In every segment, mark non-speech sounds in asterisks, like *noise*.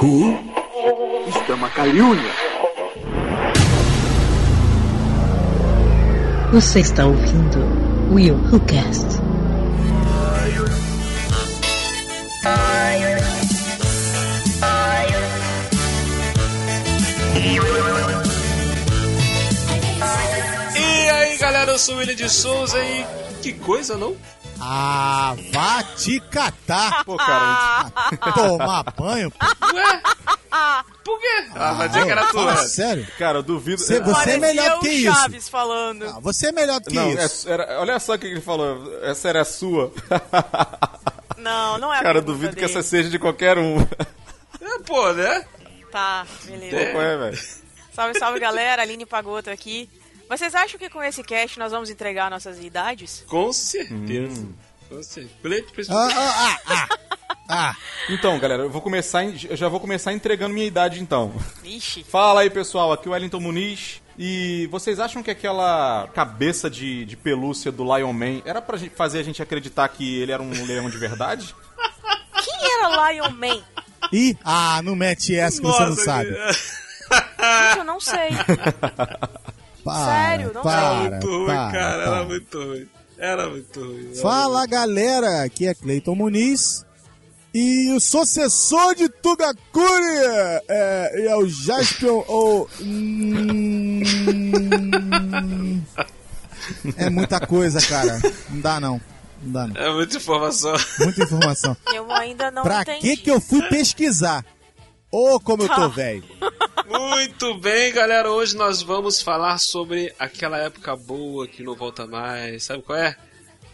Who? Isto é uma calúnia. Você está ouvindo Will Who Cast. E aí galera, eu sou o William de Souza e que coisa, não? Ah, vá te catar. Pô, cara, *laughs* Tomar banho. pô. Ué? Por quê? Ah, vai dizer que era tua. sério. cara, eu duvido. Você- você- Parecia é melhor que o isso. Chaves falando. Ah, você é melhor do que Não, isso. é- era- olha só o que ele falou. Essa era a sua. *laughs* Não, não é a cara, eu duvido que dele. essa seja de qualquer um. *laughs* É, pô, né? Tá, beleza. Pô, qual é, velho? Salve, salve, galera. Aline Pagoto aqui. Vocês acham que com esse cast nós vamos entregar nossas idades? Com certeza. Hum. Com certeza. Ah, ah, ah, ah. Ah, Então, galera, eu vou começar, eu já vou começar entregando minha idade então. Ixi. Fala aí, pessoal, aqui é o Wellington Muniz. E vocês acham que aquela cabeça de, de pelúcia do Lion Man era pra gente- fazer a gente acreditar que ele era um leão de verdade? Quem era Lion Man? Ih, ah, não mete essa que você não sabe. Gente, eu não sei. *laughs* Para, Sério, não para, Muito ruim, para, cara. para. Era muito ruim. Era muito ruim. Fala galera, aqui é Cleiton Muniz e o sucessor de Tugakuri é, é o Jaspion ou. Hum, é muita coisa, cara. Não dá não. Não dá não. É muita informação. Muita informação. Eu ainda não Pra entendi. que que eu fui pesquisar? Ô, como eu tô velho. Muito bem, galera. Hoje nós vamos falar sobre aquela época boa que não volta mais. Sabe qual é?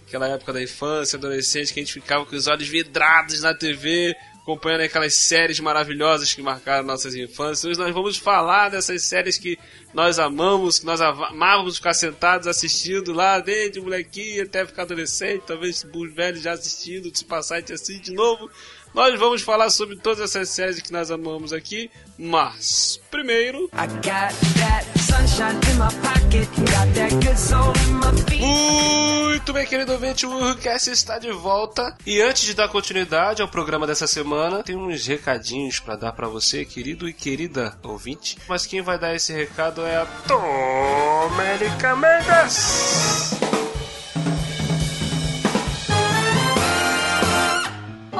Aquela época da infância, adolescente, que a gente ficava com os olhos vidrados na TV, acompanhando aquelas séries maravilhosas que marcaram nossas infâncias. Hoje nós vamos falar dessas séries que nós amamos, que nós amávamos ficar sentados assistindo lá, desde molequinho até ficar adolescente, talvez os velhos já assistindo, se passar e te assistir de novo. Nós vamos falar sobre todas essas séries que nós amamos aqui, mas primeiro. Muito bem, querido ouvinte, o Urcast está de volta. E antes de dar continuidade ao programa dessa semana, tem uns recadinhos para dar para você, querido e querida ouvinte. Mas quem vai dar esse recado é a Domênica Mendes.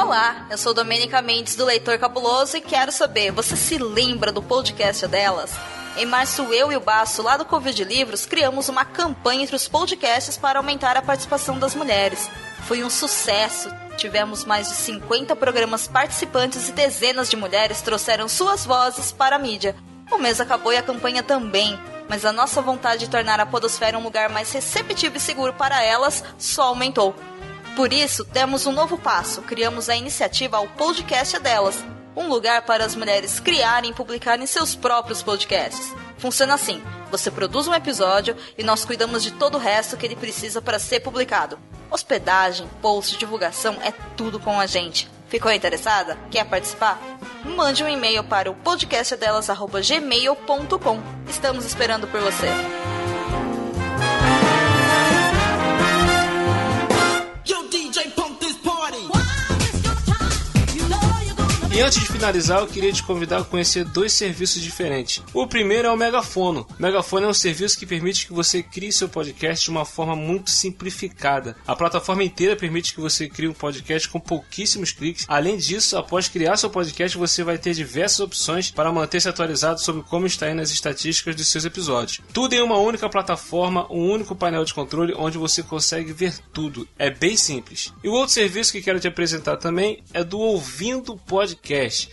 Olá, eu sou Domênica Mendes do Leitor Cabuloso e quero saber, você se lembra do podcast delas? Em março, eu e o Baço, lá do Covid Livros, criamos uma campanha entre os podcasts para aumentar a participação das mulheres. Foi um sucesso. Tivemos mais de 50 programas participantes e dezenas de mulheres trouxeram suas vozes para a mídia. O mês acabou e a campanha também, mas a nossa vontade de tornar a Podosfera um lugar mais receptivo e seguro para elas só aumentou. Por isso, demos um novo passo. Criamos a iniciativa ao Podcast Delas, um lugar para as mulheres criarem e publicarem seus próprios podcasts. Funciona assim: você produz um episódio e nós cuidamos de todo o resto que ele precisa para ser publicado. Hospedagem, post, divulgação é tudo com a gente. Ficou interessada? Quer participar? Mande um e-mail para o podcastadelas@gmail.com. Estamos esperando por você. E antes de finalizar, eu queria te convidar a conhecer dois serviços diferentes. O primeiro é o Megafono. O Megafono é um serviço que permite que você crie seu podcast de uma forma muito simplificada. A plataforma inteira permite que você crie um podcast com pouquíssimos cliques. Além disso, após criar seu podcast, você vai ter diversas opções para manter-se atualizado sobre como está indo as estatísticas dos seus episódios. Tudo em uma única plataforma, um único painel de controle onde você consegue ver tudo. É bem simples. E o outro serviço que quero te apresentar também é do Ouvindo Podcast.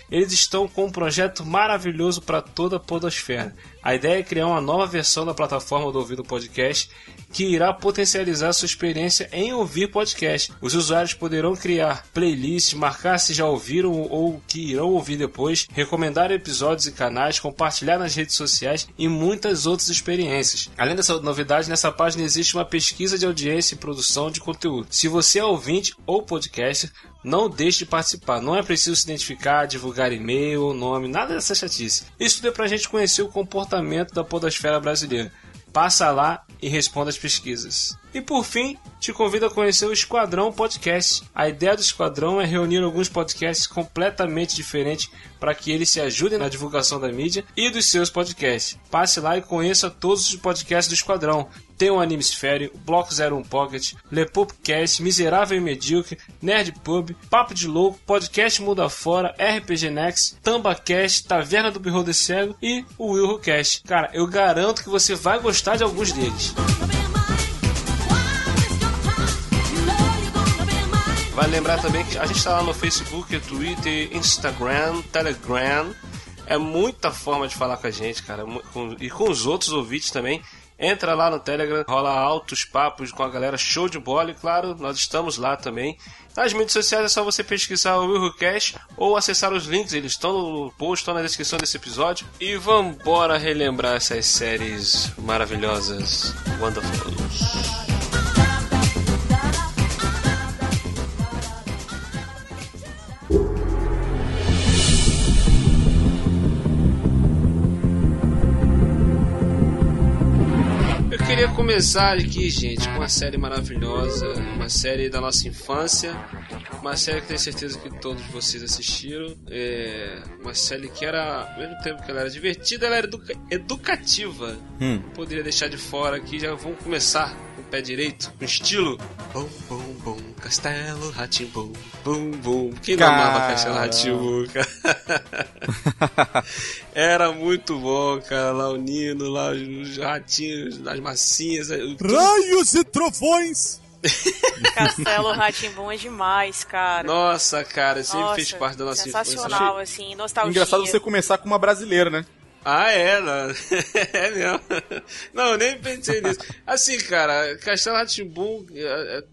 Eles estão com um projeto maravilhoso para toda a podosfera. A ideia é criar uma nova versão da plataforma do Ouvido Podcast que irá potencializar sua experiência em ouvir podcast. Os usuários poderão criar playlists, marcar se já ouviram ou que irão ouvir depois, recomendar episódios e canais, compartilhar nas redes sociais e muitas outras experiências. Além dessa novidade, nessa página existe uma pesquisa de audiência e produção de conteúdo. Se você é ouvinte ou podcaster, não deixe de participar. Não é preciso se identificar, divulgar e-mail, nome, nada dessa chatice. Isso tudo é pra gente conhecer o comportamento da podosfera brasileira. Passa lá e responda as pesquisas. E por fim, te convido a conhecer o Esquadrão Podcast. A ideia do Esquadrão é reunir alguns podcasts completamente diferentes para que eles se ajudem na divulgação da mídia e dos seus podcasts. Passe lá e conheça todos os podcasts do Esquadrão. Tem o Animesfere, o Bloco 01 Pocket, Lepopcast, Miserável e Medíocre, Nerd Pub, Papo de Louco, Podcast Muda Fora, RPG Next, TambaCast, Taverna do Beholder Cego e o Will Cast. Cara, eu garanto que você vai gostar de alguns deles. Vai lembrar também que a gente está lá no Facebook, Twitter, Instagram, Telegram. É muita forma de falar com a gente, cara. E com os outros ouvintes também. Entra lá no Telegram, rola altos papos com a galera show de bola. E claro, nós estamos lá também. Nas mídias sociais é só você pesquisar o WilhoCast ou acessar os links, eles estão no post, estão na descrição desse episódio. E vambora relembrar essas séries maravilhosas, wonderfuls. Queria começar aqui, gente, com uma série maravilhosa, uma série da nossa infância, uma série que tenho certeza que todos vocês assistiram, é uma série que era, ao mesmo tempo que ela era divertida, ela era educa- educativa. Hum. Poderia deixar de fora aqui, já vamos começar com o pé direito, com estilo. Bum, bum, bum, Castelo Ratimbum, bum, bum. Quem não amava. Castelo Ratimbum, cara? *laughs* Era muito bom, cara. Lá o Nino, lá os ratinhos, as massinhas. tudo- Raios e trovões! *laughs* Castelo Ratimbum é demais, cara. Nossa, cara, sempre Nossa, fez parte da nossa infância. Sensacional, assim, nostalgia. Engraçado você começar com uma brasileira, né? Ah, é, não. *laughs* é mesmo. Não, eu nem pensei nisso. Assim, cara, Castelo Ratimbum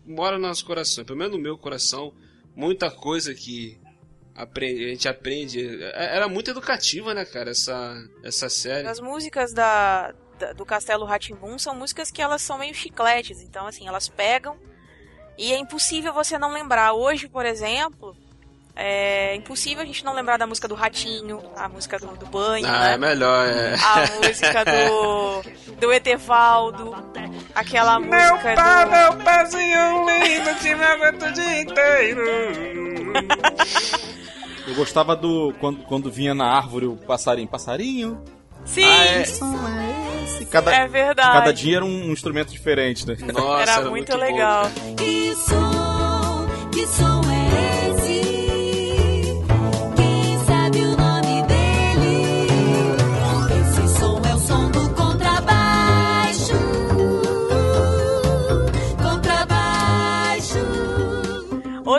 mora no nosso coração, pelo menos no meu coração. Muita coisa que aprende, a gente aprende. É- Era muito educativa, né, cara, essa, essa série. As músicas da- do Castelo Ratimbum são músicas que elas são meio chicletes, então assim, elas pegam e é impossível você não lembrar. Hoje, por exemplo, é impossível a gente não lembrar da música do Ratinho, a música do, do banho, Ah, né? é melhor, é. A música do, do Etevaldo, aquela música do... meu pezinho lindo, que me aguenta o dia inteiro. Eu gostava do. Quando, quando vinha na árvore o passarinho. Passarinho? Sim, Ah, é. E cada, é verdade. cada dia era um instrumento diferente, né? Nossa, Era, era, muito, bom, legal. cara. Que som, que som é esse?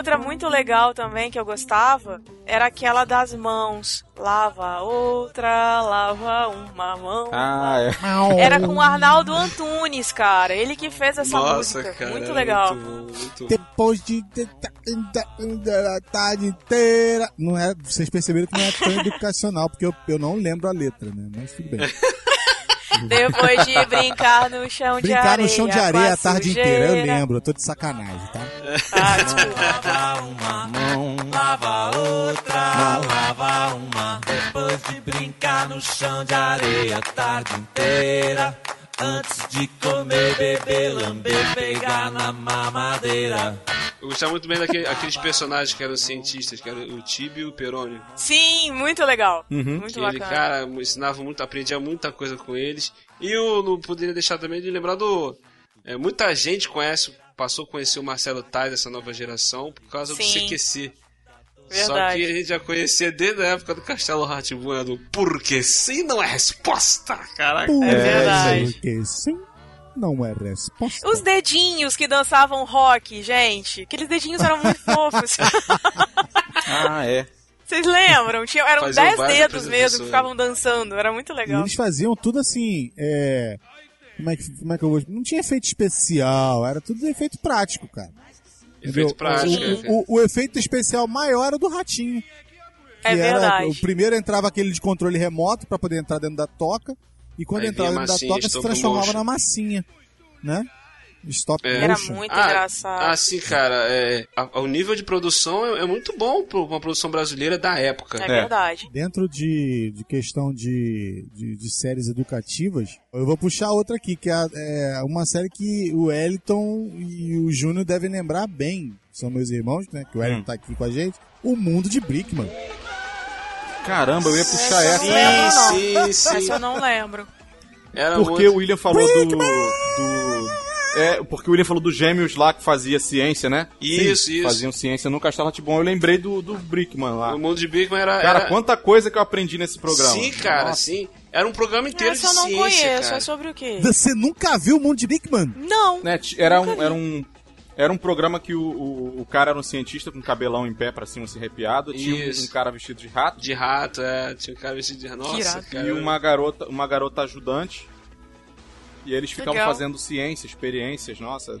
Outra muito legal também que eu gostava era aquela das mãos. Lava outra, lava uma mão. Ah, é. Era com o Arnaldo Antunes, cara. Ele que fez essa Nossa, música. cara. muito legal. Muito bom, muito bom. Depois de a tarde inteira. Não é, vocês perceberam que não é tão *laughs* educacional, porque eu, eu não lembro a letra, né? Mas tudo bem. *laughs* Depois de brincar no chão de Brincar areia. no chão de areia a tarde inteira, eu lembro, eu tô de sacanagem, tá? Ah, desculpa. Mão. Lava outra, lava uma. Depois de brincar no chão de areia a tarde inteira. Antes de comer, beber, lamber, pegar na mamadeira. Eu gostava muito bem daqueles personagens que eram cientistas, que eram o Tibio e o Perônio. Sim, muito legal. Muito Que ele, bacana. cara, ensinava muito, aprendia muita coisa com eles. E eu não poderia deixar também de lembrar do. é, muita gente conhece, passou a conhecer o Marcelo Tais, dessa nova geração, por causa do Sim. CQC. Só Verdade. que a gente já conhecia desde a época do Castelo Ratimbun, do Porque sim não é resposta, caraca. Por É verdade. Porque sim, não é resposta. Os dedinhos que dançavam rock, gente. Aqueles dedinhos eram muito *laughs* fofos. Ah, é. Vocês lembram? Tinha, eram Faziam 10 várias dedos mesmo que ficavam dançando. Era muito E legal. eles faziam tudo assim, é... Como é, que, como é que eu vou... Não tinha efeito especial, era tudo efeito prático, cara. É. O, o- o efeito especial maior era do ratinho. É que era- verdade. o primeiro entrava aquele de controle remoto pra poder entrar dentro da toca. E quando Aí entrava dentro da toca se transformava na massinha, né? Stop É. Era muito Ah, engraçado. Ah, sim, cara. É, a- o nível de produção é, é muito bom pra uma produção brasileira da época. É verdade. Dentro de, de questão de, de, de séries educativas, eu vou puxar outra aqui, que é, é uma série que o Eliton e o Júnior devem lembrar bem. São meus irmãos, né? Que o Eliton Hum. tá aqui com a gente. O Mundo de Brickman. Caramba, eu ia puxar Essa essa. não lembro, não. Sim, sim. Essa eu não lembro. Era Porque muito- o William falou do. do é, porque o William falou dos gêmeos lá que fazia ciência, né? Isso, isso. Faziam ciência no Castelo Bom. Eu lembrei do, do Brickman lá. O mundo de Bigman era. Cara, era... quanta coisa que eu aprendi nesse programa. Sim, cara, Nossa. sim. Era um programa inteiro Essa eu de não ciência, conheço. cara. É sobre o quê? Você nunca viu o Mundo de Brickman? Não. Né, era, um, era um. Era um programa que o, o, o cara era um cientista com cabelão em pé pra cima, assim, arrepiado. Tinha um, um cara vestido de rato. De rato, é. Tinha um cara vestido de rato. Nossa, cara. e uma garota, uma garota ajudante. E eles ficavam Legal. fazendo ciência, experiências, nossa.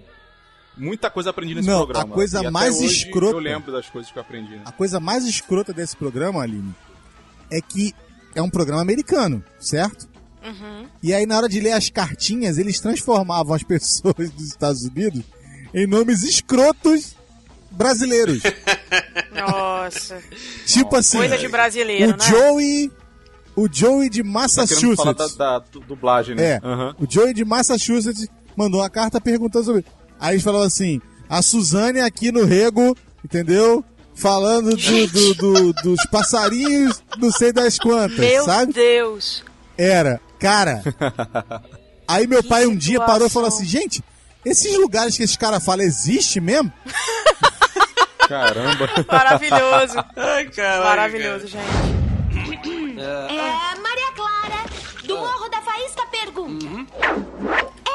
Muita coisa aprendi nesse Não, programa. a coisa E até mais hoje escrota- Eu lembro das coisas que eu aprendi. Né? A coisa mais escrota desse programa, Aline, é que é um programa americano, certo? Uhum. E aí, na hora de ler as cartinhas, eles transformavam as *laughs* pessoas dos Estados Unidos em nomes escrotos brasileiros. *laughs* Nossa. tipo assim, Coisa de brasileiro, o né? Joey. O Joey de Tá querendo falar da, Massachusetts. da du- dublagem, né? É. Aham. O Joey de Massachusetts mandou uma carta perguntando sobre. Aí eles falaram assim: a Suzane aqui no Rego, entendeu? Falando do, do- do- dos passarinhos, não sei das quantas, Meu sabe? Deus. Era, cara. *laughs* Aí meu Que pai um dia parou e falou assim: gente, esses lugares que esse cara fala existe mesmo? Caramba. *laughs* Maravilhoso. Ai, caralho. Maravilhoso, gente. É, Maria Clara, do Morro da Faísca pergunta.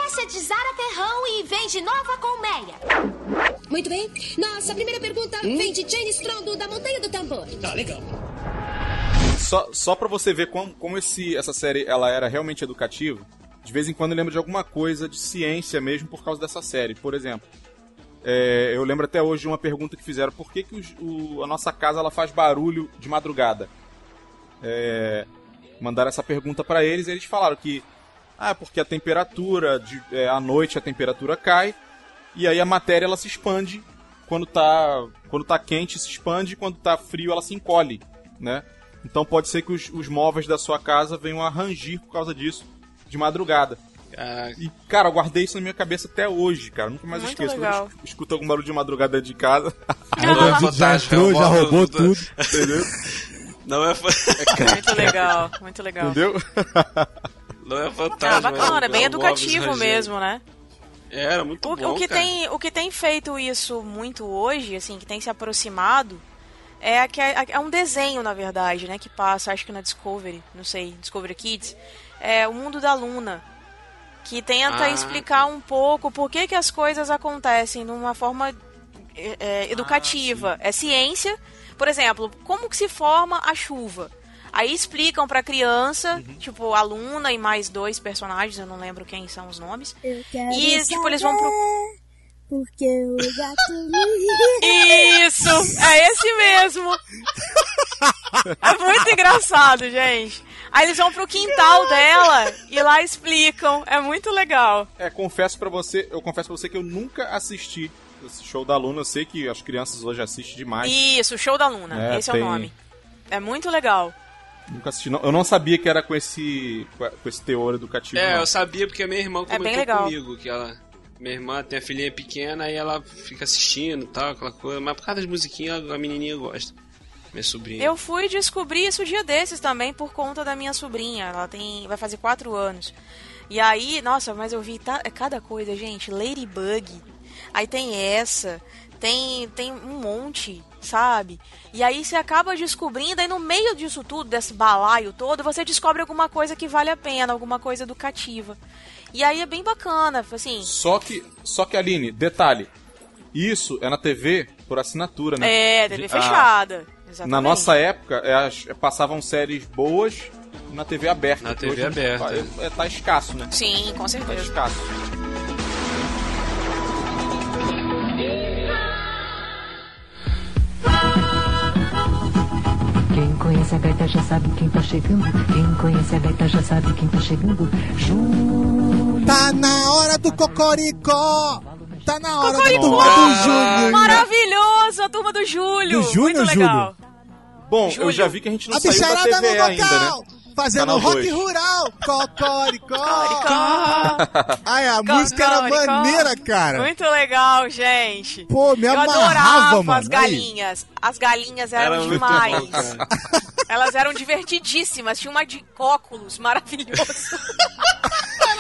Essa é de Zara Ferrão e vem de Nova Colmeia. Muito bem. Nossa primeira pergunta vem de Jane Strondo, da Montanha do Tambor. Tá, legal. Só, só pra você ver como, como esse, essa série ela era realmente educativa, de vez em quando eu lembro de alguma coisa de ciência mesmo por causa dessa série. Por exemplo, é, eu lembro até hoje de uma pergunta que fizeram: por que, que os- o- a nossa casa ela faz barulho de madrugada? É, mandaram essa pergunta pra eles e eles falaram que ah, porque a temperatura, de, é, à noite a temperatura cai e aí a matéria ela se expande quando tá, quando tá quente se expande, quando tá frio ela se encolhe, né? Então pode ser que os, os móveis da sua casa venham a rangir por causa disso de madrugada. Ah, E, cara, eu guardei isso na minha cabeça até hoje, cara. Nunca mais Muito esqueço. Quando legal. eu es- escuto algum barulho de madrugada de casa, *laughs* já entrou, já roubou tudo. entendeu? *laughs* Não é, fa- *laughs* Muito legal, muito legal. entendeu? não é Ah, fantástico. bacana, é bem é educativo mesmo, né? Era muito O, bom, o que cara. tem, o que tem feito isso muito hoje, assim, que tem se aproximado, é, que é, é um desenho, na verdade, né? Que passa, acho que na Discovery, não sei, Discovery Kids. É o mundo da Luna. Que tenta Ah. explicar um pouco por que, que as coisas acontecem de uma forma é, é, educativa. é ciência. Por exemplo, como que se forma a chuva? Aí explicam pra criança, tipo, a Luna e mais dois personagens, eu não lembro quem são os nomes. Eu quero E, tipo, eles vão pro. Porque o gato *laughs* Isso! É esse mesmo! É muito engraçado, gente. Aí eles vão pro quintal dela e lá explicam. É muito legal. É, confesso para você, eu confesso pra você que eu nunca assisti esse show da Luna. Eu sei que as crianças hoje assistem demais. Isso, Show da Luna. É, esse é tem- o nome. É muito legal. Nunca assisti. Não, eu não sabia que era com esse, com esse teor educativo. É, não. eu sabia porque a minha irmã É bem comentou legal. comigo que ela. Minha irmã tem a filhinha pequena e ela fica assistindo e tal, aquela coisa. Mas por causa das musiquinhas, a menininha gosta. Minha sobrinha. Eu fui descobrir isso dia desses também por conta da minha sobrinha. Ela tem. vai fazer quatro anos. E aí, nossa, mas eu vi ta- cada coisa, gente. Ladybug. Aí tem essa. Tem, tem um monte, sabe? E aí você acaba descobrindo, aí no meio disso tudo, desse balaio todo, você descobre alguma coisa que vale a pena, alguma coisa educativa. E aí é bem bacana, assim. Só que, só que Aline, detalhe. Isso é na TV por assinatura, né? É, TV Ah, fechada. Exatamente. Na nossa época, é, é, passavam séries boas na TV aberta. Na TV hoje aberta. É, é, tá escasso, né? Sim, com Tá certeza. escasso. Conhece a gaita já sabe quem tá chegando. Quem conhece a gaita já sabe quem tá chegando. Júnior Tá na hora do cocoricó! Tá na hora da Cocoricó! turma do Júnior! Maravilhoso, a turma do Júlio. Do Júnior, Muito legal. Bom, Júlio. eu já vi que a gente não A saiu da bicharada TV no ainda, local! né? Fazendo Canal rock dois. rural! Cocoricó! Cocoricó. Ai, a música era Cocoricó. maneira, cara! Muito legal, gente. Pô, me Eu amarrava, adorava mano. as galinhas. As galinhas eram Era demais. *laughs* Elas eram divertidíssimas. Tinha uma de óculos maravilhoso.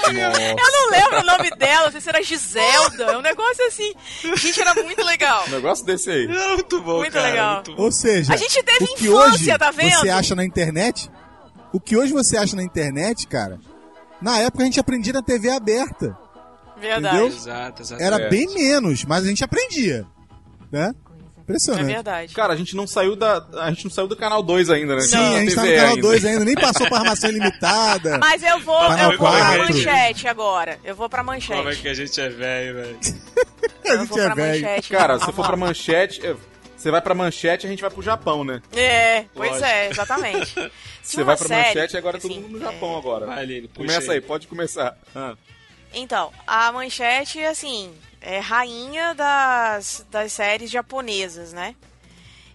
Eu não lembro o nome dela, não sei se era Giselda. É um negócio assim. Gente, era muito legal. Um negócio desse aí. Era muito bom, Muito cara. legal. Muito bom. Ou seja, A gente teve o que infância, hoje tá vendo? você acha na internet, o que hoje você acha na internet, cara, na época a gente aprendia na TV aberta. Verdade. Entendeu? Exato, exato. Era É. bem menos, mas a gente aprendia. Né? É Impressionante. verdade. Cara, a gente não saiu da. A gente não saiu do canal 2 ainda, né? Sim, a gente tá no canal 2 ainda, nem passou pra armação ilimitada. *laughs* Mas eu vou, Canal eu vou pra manchete agora. Eu vou pra Como é manchete. que a gente é velho, velho? *laughs* a Eu gente vou é pra velho. manchete. Cara, se for pra manchete. eh, Você vai pra manchete a gente vai pro Japão, né? É, pois Lógico. é, exatamente. *laughs* Você vai pra série, manchete e agora é todo assim, mundo no Japão agora. Vai, puxa Começa aí, pode começar. Ah. Então, a manchete, assim, é rainha das, das séries japonesas, né?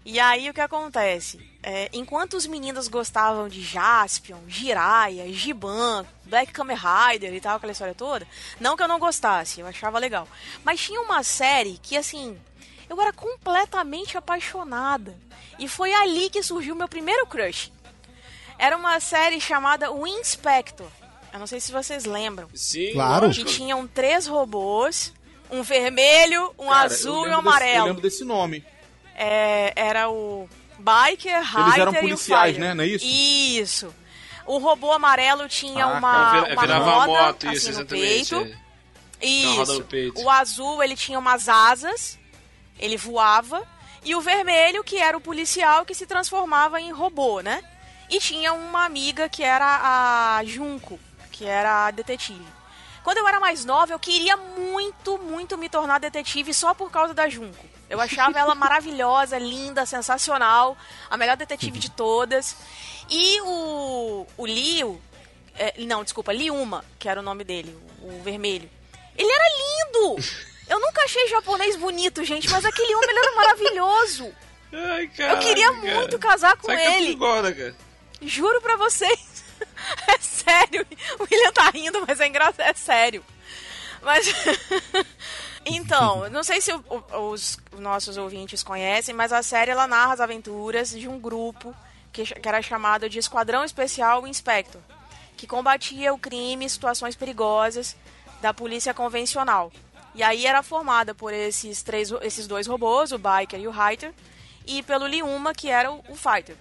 E aí o que acontece? É, enquanto os meninos gostavam de Jaspion, Jiraiya, Giban, Black Kamen Rider e tal, aquela história toda, não que eu não gostasse, eu achava legal. Mas tinha uma série que, assim, eu era completamente apaixonada. E foi ali que surgiu meu primeiro crush. Era uma série chamada O Inspector. Eu não sei se vocês lembram. Sim, Claro. Que tinham três robôs, um vermelho, um Cara, azul e um lembro desse- amarelo. eu lembro desse nome. É, era o Biker, Rider eram e o policiais, né? Não é isso? Isso. O robô amarelo tinha Ah, uma, Vira- uma virava roda moto, assim, isso, no exatamente. peito. é. Isso. no peito. O azul, ele tinha umas asas, ele voava. E o vermelho, que era o policial que se transformava em robô, né? E tinha uma amiga que era a Junko, que era a detetive. Quando eu era mais nova, eu queria muito, muito me tornar detetive só por causa da Junko. Eu achava ela *laughs* maravilhosa, linda, sensacional, a melhor detetive de todas. E o, o Leo, é, não, desculpa, Liuma, que era o nome dele, o, o vermelho. Ele era lindo! Eu nunca achei japonês bonito, gente, mas aquele homem ele era maravilhoso. Ai, Eu caraca, queria cara. muito casar com Sabe que eu ele. fico gorda, cara? Juro pra vocês. *laughs* É sério. O William tá rindo, mas é engraçado. É sério. Mas. *laughs* então, não sei se o- os nossos ouvintes conhecem, mas a série ela narra as aventuras de um grupo que, que era chamado de Esquadrão Especial Inspector, que combatia o crime e situações perigosas da polícia convencional. E aí era formada por esses, três, esses dois robôs, o Biker e o Highter, e pelo Liuma, que era o, o Fighter.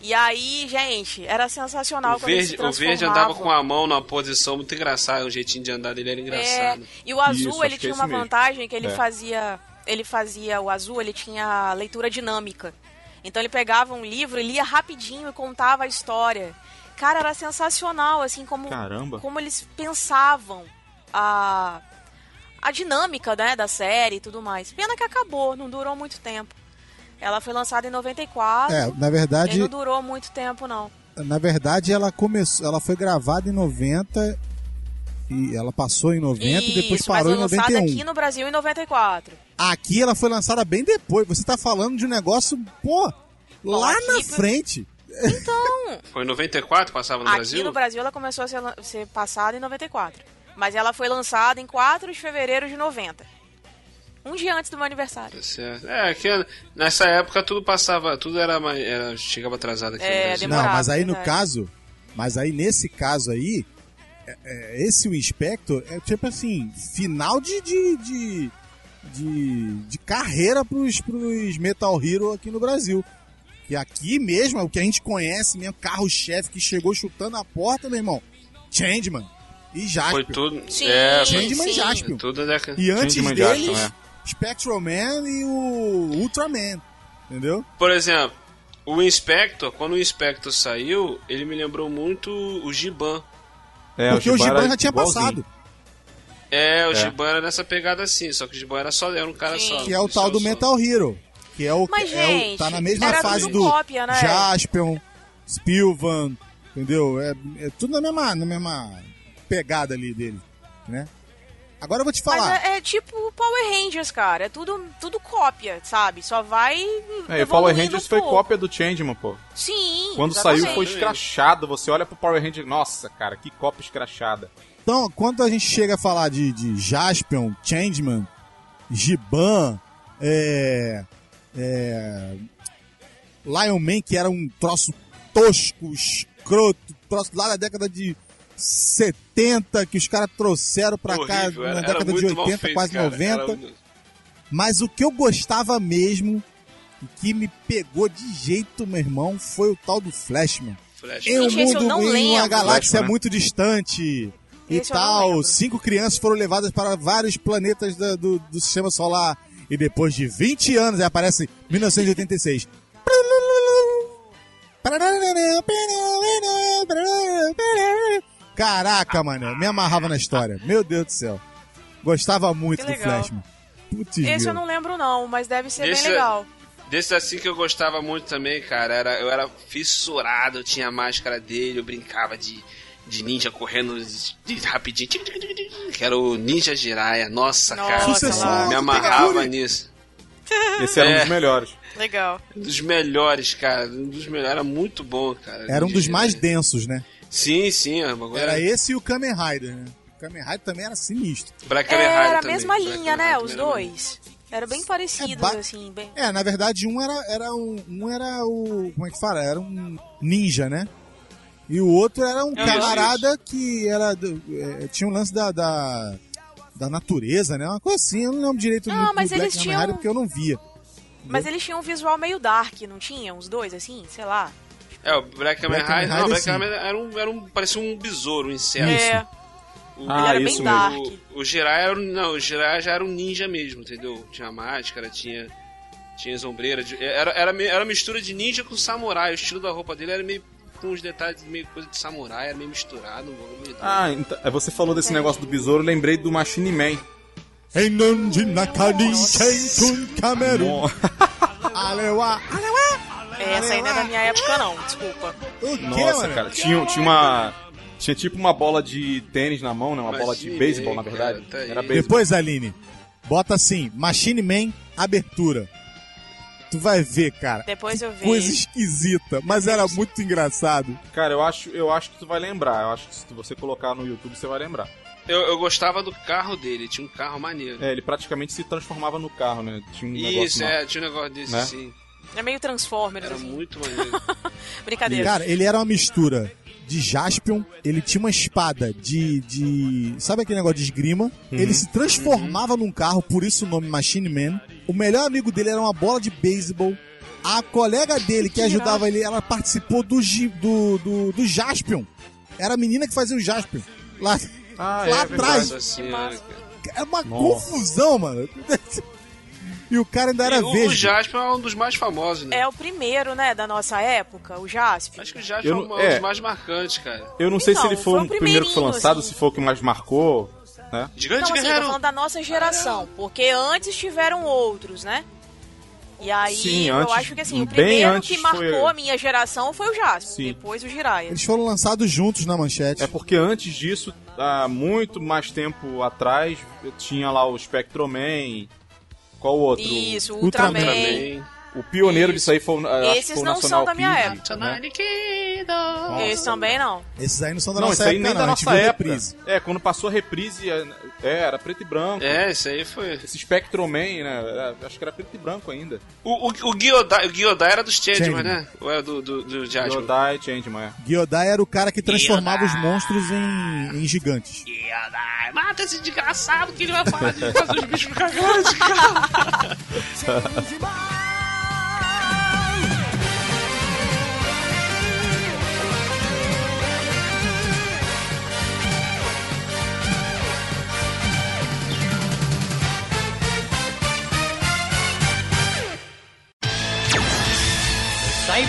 E aí, gente, era sensacional O quando eles se verde, o verde andava com a mão numa posição muito engraçada, o jeitinho de andar dele era É, engraçado. e o azul, Isso, ele é tinha uma mesmo. vantagem que ele É. fazia. Ele fazia. O azul, ele tinha leitura dinâmica. Então ele pegava um livro, ele lia rapidinho e contava a história. Cara, era sensacional, assim, como, Caramba. como eles pensavam a, a dinâmica né, da série e tudo mais. Pena que acabou, não durou muito tempo. Ela foi lançada em 94. É, na e verdade, não durou muito tempo, não. na verdade ela começou, ela foi gravada em 90 e ela passou em 90 e depois Isso, parou mas em foi lançada 91. aqui no Brasil em 94. Aqui ela foi lançada bem depois. Você tá falando de um negócio, pô, lá aqui na frente. Então, *laughs* Foi em 94 passava no Aqui Brasil? no Brasil ela começou a ser, ser passada em 94. Mas ela foi lançada em 4 de fevereiro de 90. Um dia antes do meu aniversário. Tá certo. É, que nessa época tudo passava, tudo era, mais, era chegava atrasado aqui É, no Brasil. Não, mas aí no verdade. caso, mas aí nesse caso aí, é- é, esse o Inspector é tipo assim, final de de, de, de, de carreira pros, pros Metal Hero aqui no Brasil. Que aqui mesmo, o que a gente conhece mesmo, carro-chefe que chegou chutando a porta, meu irmão. Changeman e Jasper. Foi tudo. Sim, é, sim, Changeman e sim. Jaspion. tudo da década. E antes Changeman e deles, Jaspion, é. Spectral Man e o Ultraman. Entendeu? Por exemplo, o Inspector, quando o Inspector saiu, ele me lembrou muito o Giban. É, Porque o Giban já tinha igualzinho. passado. É, o É. Giban era nessa pegada assim, só que o Giban era só era um cara Sim. só. Que é o tal do só- Metal Hero. Que é o, Mas, é o- tá na mesma fase do cópia, né? Jaspion, Spilvan, entendeu? É, é tudo na mesma, na mesma pegada ali dele. né? Agora eu vou te Mas falar. é, é tipo Power Rangers, cara. É tudo, tudo cópia, sabe? Só vai. É, e o Power Rangers um foi pouco. cópia do Changeman, pô. Sim. Quando exatamente. saiu foi escrachado. Você olha pro Power Ranger, nossa, cara, que cópia escrachada. Então, quando a gente chega a falar de, de Jaspion, Changeman, Giban, é, é, Lion Man, que era um troço tosco, escroto, troço lá da década de 70, que os caras trouxeram pra cá na era- era década de muito mal 80, feito, quase cara. 90. Era um- Mas o que eu gostava mesmo, e que me pegou de jeito, meu irmão, foi o tal do Flashman. Flash. Em um Gente, eu mundo, não em uma galáxia Flashman, muito distante e Esse eu tal, cinco crianças foram levadas para vários planetas da- do, do sistema solar. E depois de 20 anos, aí aparece 1986. Caraca, mano, me amarrava na história. Meu Deus do céu. Gostava muito do. Flashman. Putz, Esse grila. eu não lembro, não, mas deve ser Esse bem é- legal. Desses assim que eu gostava muito também, cara, era, eu era fissurado, eu tinha a máscara dele, eu brincava de, de ninja correndo de, de rapidinho, que era o Ninja Jiraiya. Nossa, Nossa, cara, Sucessor me amarrava nisso. Esse era um É. dos melhores. Legal. Um dos melhores, cara, um dos melhores, era muito bom, cara. Era um dos mais densos, né? Sim, sim, é, agora Era esse e o Kamen Rider, né? O Kamen Rider também era sinistro. Black Kamen Rider Era a também, mesma Black linha, Kamen né? Os também dois. Era bem parecidos, É, ba- assim, bem. É, na verdade, um era, era um, um era o. Como é que fala? Era um ninja, né? E o outro era um Isso, camarada que era. é, tinha um lance da, da. da natureza, né? Uma coisa assim, eu não lembro direito Não, do, mas do Black eles Kamen tinham- porque eu não via. Mas eles tinham um visual meio dark, não tinha? Os dois, assim? Sei lá. É, o Black Kamen Rider, não, Rider, Black. Kamen Rider era um, era um, parecia um besouro, um inseto. É, O, Ah, ele era isso bem mesmo. dark. O, o Jiraiya era, um- não, o Jiraiya já era um ninja mesmo, entendeu? Tinha máscara, tinha tinha de- era era era mistura de ninja com samurai. O estilo da roupa dele era meio com os detalhes meio coisa de samurai, era meio misturado, um meio. Ah, então, é, você falou desse negócio do besouro, eu lembrei do Machine Man. Nakari kenkun kameru. Bom, *laughs* Alewa. Essa aí não é da minha época, não, desculpa. Nossa, cara, tinha, tinha uma. Tinha tipo uma bola de tênis na mão, né? Uma bola de beisebol, na verdade. cara, tá. Era beisebol. Depois, Aline, bota assim: Machine Man, abertura. Tu vai ver, cara. Depois eu vi. Coisa esquisita, mas era muito engraçado. Cara, eu acho, eu acho que tu vai lembrar. Eu acho que se você colocar no YouTube, você vai lembrar. Eu, eu gostava do carro dele, tinha um carro maneiro. É, ele praticamente se transformava no carro, né? Tinha um negócio Isso, lá. é, tinha um negócio desse, Né? sim. É meio Transformers, Era assim. muito *laughs* maneiro. Brincadeira. Cara, ele era uma mistura de Jaspion, ele tinha uma espada de. de sabe aquele negócio de esgrima? Ele se transformava num carro, por isso o nome Machine Man. O melhor amigo dele era uma bola de beisebol. A colega dele que ajudava ele, ela participou do, do, do, do Jaspion. Era a menina que fazia o Jaspion. Lá, Ah, lá é, atrás. Senhora, cara. É uma Nossa. confusão, mano. E o cara ainda era E o, o verde. Jasper é um dos mais famosos, né? É o primeiro, né, da nossa época, o Jasper. Acho que o Jasper Eu é um é. dos mais marcantes, cara. Eu não sei se Então, ele foi, foi o o primeiro que foi lançado, assim. se foi o que mais marcou, né? Gigante Não, assim, eu Guerreiro. falando da nossa geração, porque antes tiveram outros, né? E aí, Sim, eu antes- acho que assim, o bem primeiro antes que marcou foi- a minha geração foi o Jasper, Sim. depois o Jiraiya. Eles foram lançados juntos na manchete. É porque antes disso, há muito mais tempo atrás, tinha lá o Spectroman. Qual outro? Isso, o Ultraman. Ultraman. Também. O pioneiro Isso. disso aí foi, o- acho que Esses foi o não Nacional são da minha Kid, época. né? Esse também não. Esses aí não são da Não, nossa aí época, nem não. da a gente nossa viu época. reprise. É, quando passou a reprise, é, era preto e branco. É, isso aí foi. Esse Spectroman, né? era- acho que era preto e branco ainda. O, o, o Gyodai, o Gyodai era dos Changeman, Changeman. né? Ou era do, do, do Jasper? Yodai Changeman, é. Gyodai era o cara que transformava os monstros em, em gigantes. Gyodai, mata esse desgraçado que ele vai parar de fazer os bichos ficar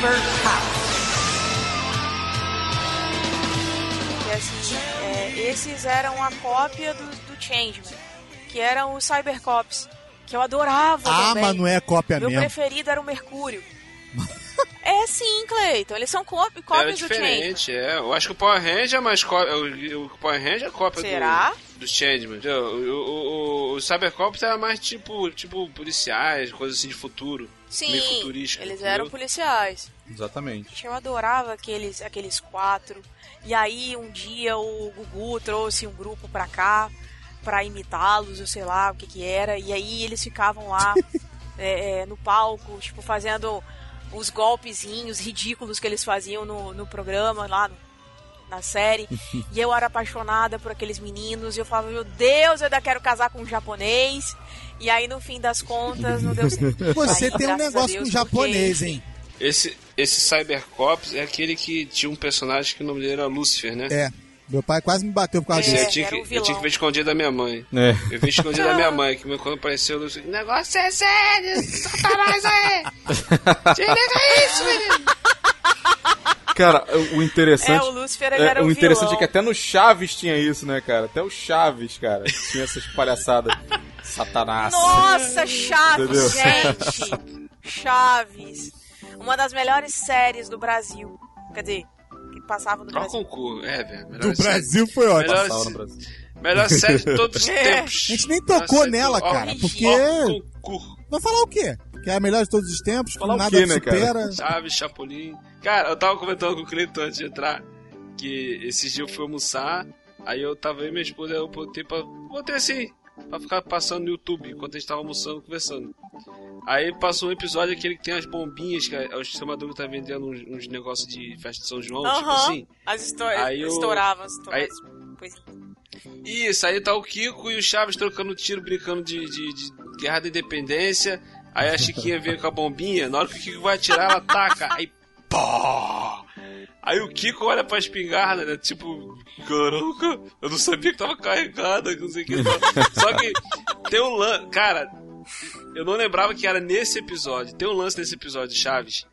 grandes, cara. Que assim, é, esses eram a cópia do, do Changeman, que eram os Cybercops, que eu adorava Ah, também. mas não é cópia Meu mesmo. preferido era o Mercúrio. *laughs* é sim, Cleiton, eles são cópi- Era cópias do Changeman. diferente, é. Eu acho que o Power Ranger é mais cópia. O, o Power Ranger é cópia Será? do. Do Changeman. O, o, o, o Cybercops era mais tipo, tipo policiais, coisas assim de futuro. Meio Sim, futurístico. eles entendeu? eram policiais. Exatamente. Eu adorava aqueles, aqueles quatro. E aí, um dia, o Gugu trouxe um grupo pra cá pra imitá-los, eu sei lá o que que era. E aí, eles ficavam lá *laughs* é, é, no palco, tipo, fazendo os golpezinhos ridículos que eles faziam no, no programa lá no- na série. *laughs* e eu era apaixonada por aqueles meninos. E eu falava, meu Deus, eu ainda quero casar com um japonês. E aí, no fim das contas, não deu certo. *laughs* Você Aí, tem um negócio Deus, com porque- japonês, hein? Esse, esse Cybercops é aquele que tinha um personagem que o nome dele era Lucifer, né? É. Meu pai quase me bateu por causa disso. eu, tinha que, o eu tinha que ver escondido da minha mãe. É. Eu vi escondido da minha mãe, que quando apareceu o Lucifer, negócio é sério, satanás aí! *laughs* Desliga isso, menino! Cara, o- interessante. É, o Lúcifer ele é, era o o interessante vilão. é que até no Chaves tinha isso, né, cara? Até o Chaves, cara, tinha essas palhaçadas. Satanás. Nossa, Chaves, Entendeu? gente! Chaves. Uma das melhores séries do Brasil. Quer dizer, que passava no Brasil. concurso, é, velho. Do série- Brasil foi ótimo. Melhor, Passava no Brasil. melhor série de todos os *laughs* É. tempos. A gente nem tocou nela, cara, Ó, porque- ó. Vai falar o quê? Que é a melhor de todos os tempos, que Falar o nada quê, né, cara? supera. Chaves, Chapolin. Cara, eu tava comentando com o Cleiton antes de entrar que esses dias eu fui almoçar, aí eu tava aí, minha esposa, eu botei pra. Botei assim, pra ficar passando no YouTube enquanto a gente tava almoçando, conversando. Aí passou um episódio aquele que tem as bombinhas, que a- o chamador tá vendendo uns, uns negócios de festa de São João, tipo Aham. assim. As histórias Aí eu- estouravam. aí-. Isso, aí tá o Kiko e o Chaves trocando tiro, brincando de, de, de guerra da independência. Aí a Chiquinha vem com a bombinha, na hora que o Kiko vai atirar, ela taca, aí pó! Aí o Kiko olha pra espingarda, né? Tipo, caraca, eu não sabia que tava carregada, que não sei o que. *laughs* Só que tem um lance. Cara, eu não lembrava que era nesse episódio. Tem um lance nesse episódio de Chaves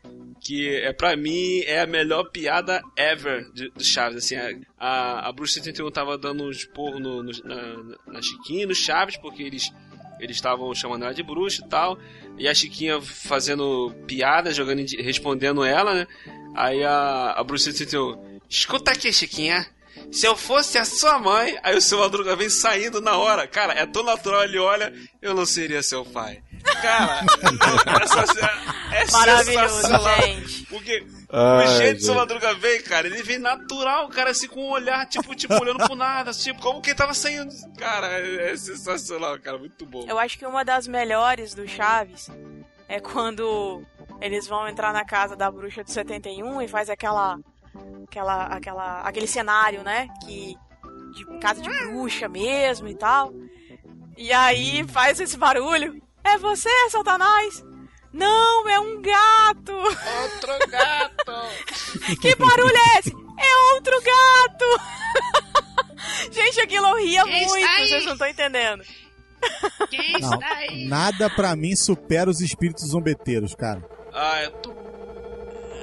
que é para mim é a melhor piada ever do Chaves. Assim, a, a, a Bruxa 71 tava dando um esporro no, no- na, na Chiquinha e no Chaves, porque eles eles estavam chamando ela de bruxa e tal. E a Chiquinha fazendo piada, jogando, respondendo ela, né? Aí a, a Bruxa 71, escuta aqui, Chiquinha. Se eu fosse a sua mãe, aí o seu Madruga vem saindo na hora. Cara, é tão natural, ele olha, eu não seria seu pai. Cara, *laughs* essa, é *laughs* Maravilhoso, gente. Porque Ai, o jeito que o seu. Madruga vem, cara, ele vem natural, cara, assim, com um olhar, tipo, tipo, olhando pro nada, tipo, como quem tava saindo. Cara, é, é sensacional, cara, muito bom. Eu acho que uma das melhores do Chaves é quando eles vão entrar na casa da bruxa do 71 e faz aquela. aquela. aquela. aquele cenário, né? Que. de casa de bruxa mesmo e tal. E aí faz esse barulho. É você, Satanás? Não, é um gato! Outro gato! *laughs* Que barulho é esse? É outro gato! *laughs* Gente, aquilo eu ria Quem muito, está aí? vocês não estão entendendo. Quem Não, nada pra mim supera os espíritos zombeteiros, cara. Ah, eu tô...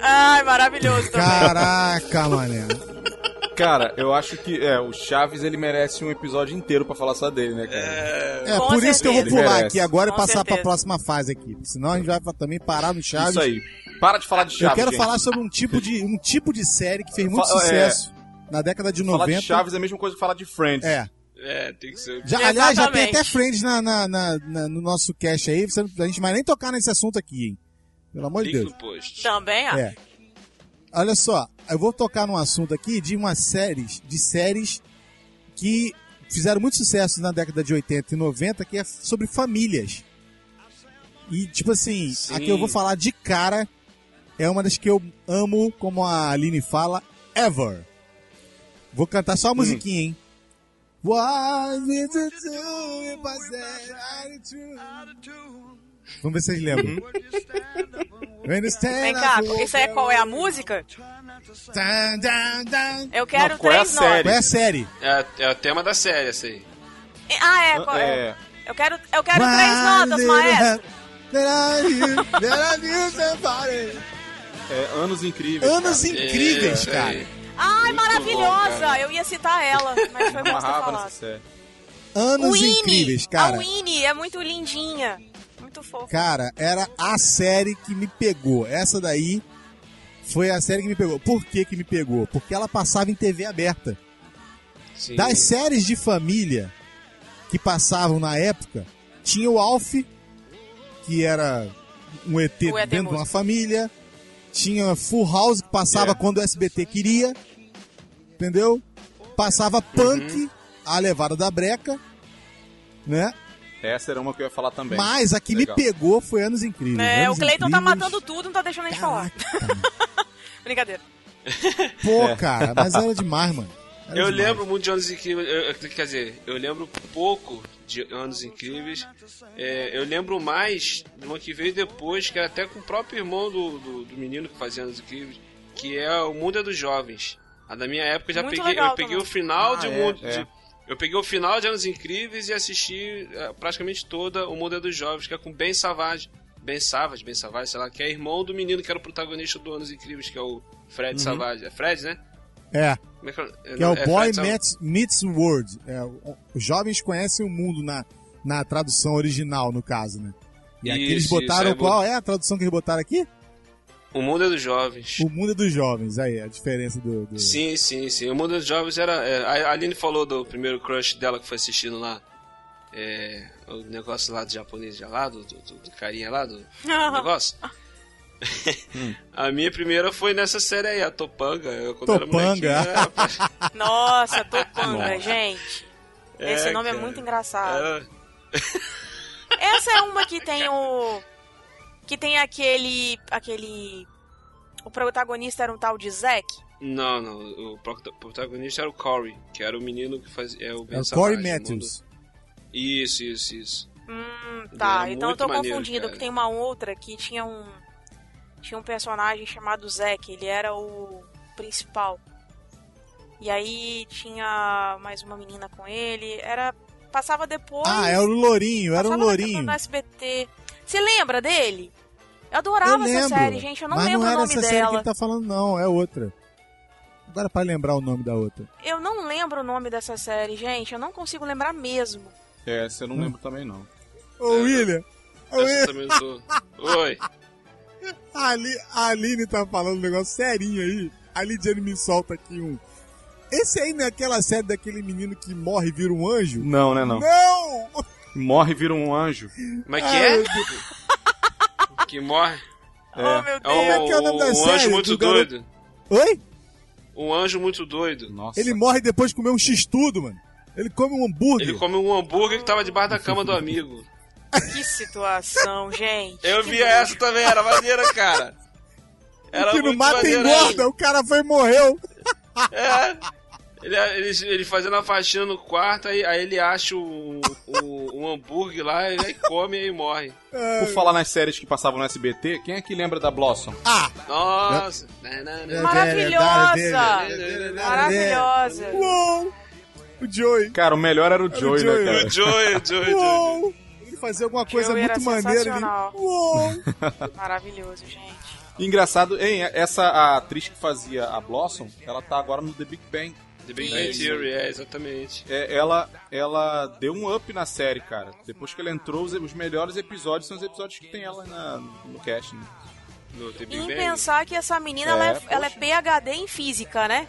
Ai, maravilhoso também. Caraca, mané. Cara, eu acho que é, o Chaves ele merece um episódio inteiro pra falar só dele, né, cara? É Com por isso que eu vou certeza. pular aqui agora e Com passar certeza. pra próxima fase aqui. Senão a gente vai também parar no Chaves. Isso aí. Para de falar de Chaves. eu quero gente. falar sobre um tipo de, um tipo de série que fez muito Fa- é. sucesso na década de Falar 90. de Chaves é a mesma coisa que falar de Friends. É. É, tem que ser. Já, aliás, já tem até Friends na, na- na- na- no nosso cast aí. A gente vai nem tocar nesse assunto aqui, hein? Pelo amor de Deus. Também, ah. É. Olha só, eu vou tocar num assunto aqui de umas séries, de séries que fizeram muito sucesso na década de 80 e 90, que é sobre famílias. E, tipo assim, Sim. a que eu vou falar de cara é uma das que eu amo, como a Aline fala, Ever. Vou cantar só a musiquinha, hein? What did you do if Vamos ver se vocês lembram. Vem cá, isso aí é qual é a música? Eu quero Não, qual é a três série? notas. Qual é a série? É, é o tema da série, essa aí. Ah, é, qual é? É. Eu quero, eu quero três notas, maestro. É, Anos Incríveis. Anos cara. incríveis, É, cara. Ai, Muito bom, maravilhosa. cara. eu ia citar ela, mas foi bom você série. Anos Winnie, incríveis, A cara. Winnie é muito lindinha. Muito fofa. Cara, era a série que me pegou. Essa daí foi a série que me pegou. Por que que me pegou? Porque ela passava em TV aberta. Sim. Das séries de família que passavam na época, tinha o Alf, que era um ET O dentro de uma família. Tinha Full House, que passava É. quando o SBT queria. Entendeu? Passava Punk, a levada da breca. Né? Essa era uma que eu ia falar também. Mas a que Legal. me pegou foi Anos Incríveis. É, o Anos Cleiton tá matando tudo, não tá deixando a gente falar. *laughs* Brincadeira. Pô, É. cara, mas era demais, mano. Era Eu demais. lembro muito de Anos Incríveis. eu- quer dizer, eu lembro pouco de Anos Incríveis. É, eu lembro mais de uma que veio depois, que era até com o próprio irmão do, do, do menino que fazia Anos Incríveis, que é O Mundo é dos Jovens. A da minha época eu já Muito peguei, legal eu peguei também. o final Ah, de é, Mundo. é. de- eu peguei o final de Anos Incríveis e assisti é, praticamente toda O Mundo é dos Jovens, que é com Ben Savage. Ben Savage, Ben Savage, sei lá, que é irmão do menino que era o protagonista do Anos Incríveis, que é o Fred Savage. É Fred, né? É, é que, é? que é o Boy Fred Savage. Meets, Meets World. É, os jovens conhecem o mundo na, na tradução original, no caso, né? E aqui eles botaram isso, é, qual é a tradução que eles botaram aqui? O mundo é dos jovens. O mundo é dos jovens. Aí, a diferença do. do- Sim, sim, sim. O mundo dos jovens era. é, a Aline falou do primeiro crush dela que foi assistindo lá. É, o negócio lá do japonês já lá, do, do, do carinha lá, do *laughs* negócio. *laughs* a minha primeira foi nessa série aí, a Topanga. Eu, Topanga. era *laughs* Nossa, Topanga, Nossa. gente. É, Esse nome é cara. muito engraçado. era- Essa é uma que tem o. Que tem aquele. aquele. O protagonista era um tal de Zack. Não, não. O prota- protagonista era o Corey, que era o menino que fazia. É o, Ben É o Corey Matthews. mundo- Isso, isso, isso. Hum, tá. Então eu tô maneiro, confundindo, cara. que tem uma outra que tinha um. Tinha um personagem chamado Zack, ele era o principal. E aí tinha mais uma menina com ele. Era. Passava depois. Ah, era o Lourinho, era o passava Lourinho. No SBT. Você lembra dele? Eu adorava eu essa lembro, série, gente. Eu não mas lembro não era o nome essa série que dela. ele tá falando, não, é outra. Agora pra lembrar o nome da outra. Eu não lembro o nome dessa série, gente. Eu não consigo lembrar mesmo. É, essa eu não lembro também, não. Ô, William, ô, Essa William, também. Oi. a, *laughs* Ali, a Aline tá falando um negócio serinho aí. A Lidiane me solta aqui um. Esse aí não é aquela série daquele menino que morre e vira um anjo? Não, né, não. Não! Morre e vira um anjo. Como é que é? Que morre. Oh, meu É Deus. Como é que é o nome da um série? anjo muito Do garoto- doido. Oi? Um anjo muito doido. Nossa. Ele morre depois de comer um x-tudo, mano. Ele come um hambúrguer. Ele come um hambúrguer que tava debaixo da cama do amigo. Que situação, *laughs* gente. Eu Que via essa também, era maneira, cara. Era que no maneira. engorda, o cara foi e morreu. É. Ele, ele, ele fazendo a faxina no quarto, aí, aí ele acha um, um, um hambúrguer lá, e aí come e morre. Por falar nas séries que passavam no SBT, quem é que lembra da Blossom? Ah! Nossa. Maravilhosa! Maravilhosa! Uou! O Joey. Cara, o melhor era o Era o Joey, Joey, né, cara? O Joey, o Joey, o Joey. Ele fazia alguma coisa Joey muito maneira ali. Uou! *laughs* Maravilhoso, gente. Engraçado, hein, essa a atriz que fazia a Blossom, ela tá agora no The Big Bang. The Big Bang Isso. Theory, é, exatamente. É, ela, ela deu um up na série, cara. Depois que ela entrou, os, os melhores episódios são os episódios que tem ela na, no cast, né? No The E Big em Bang. pensar que essa menina É, ela, é, ela é PHD em física, né?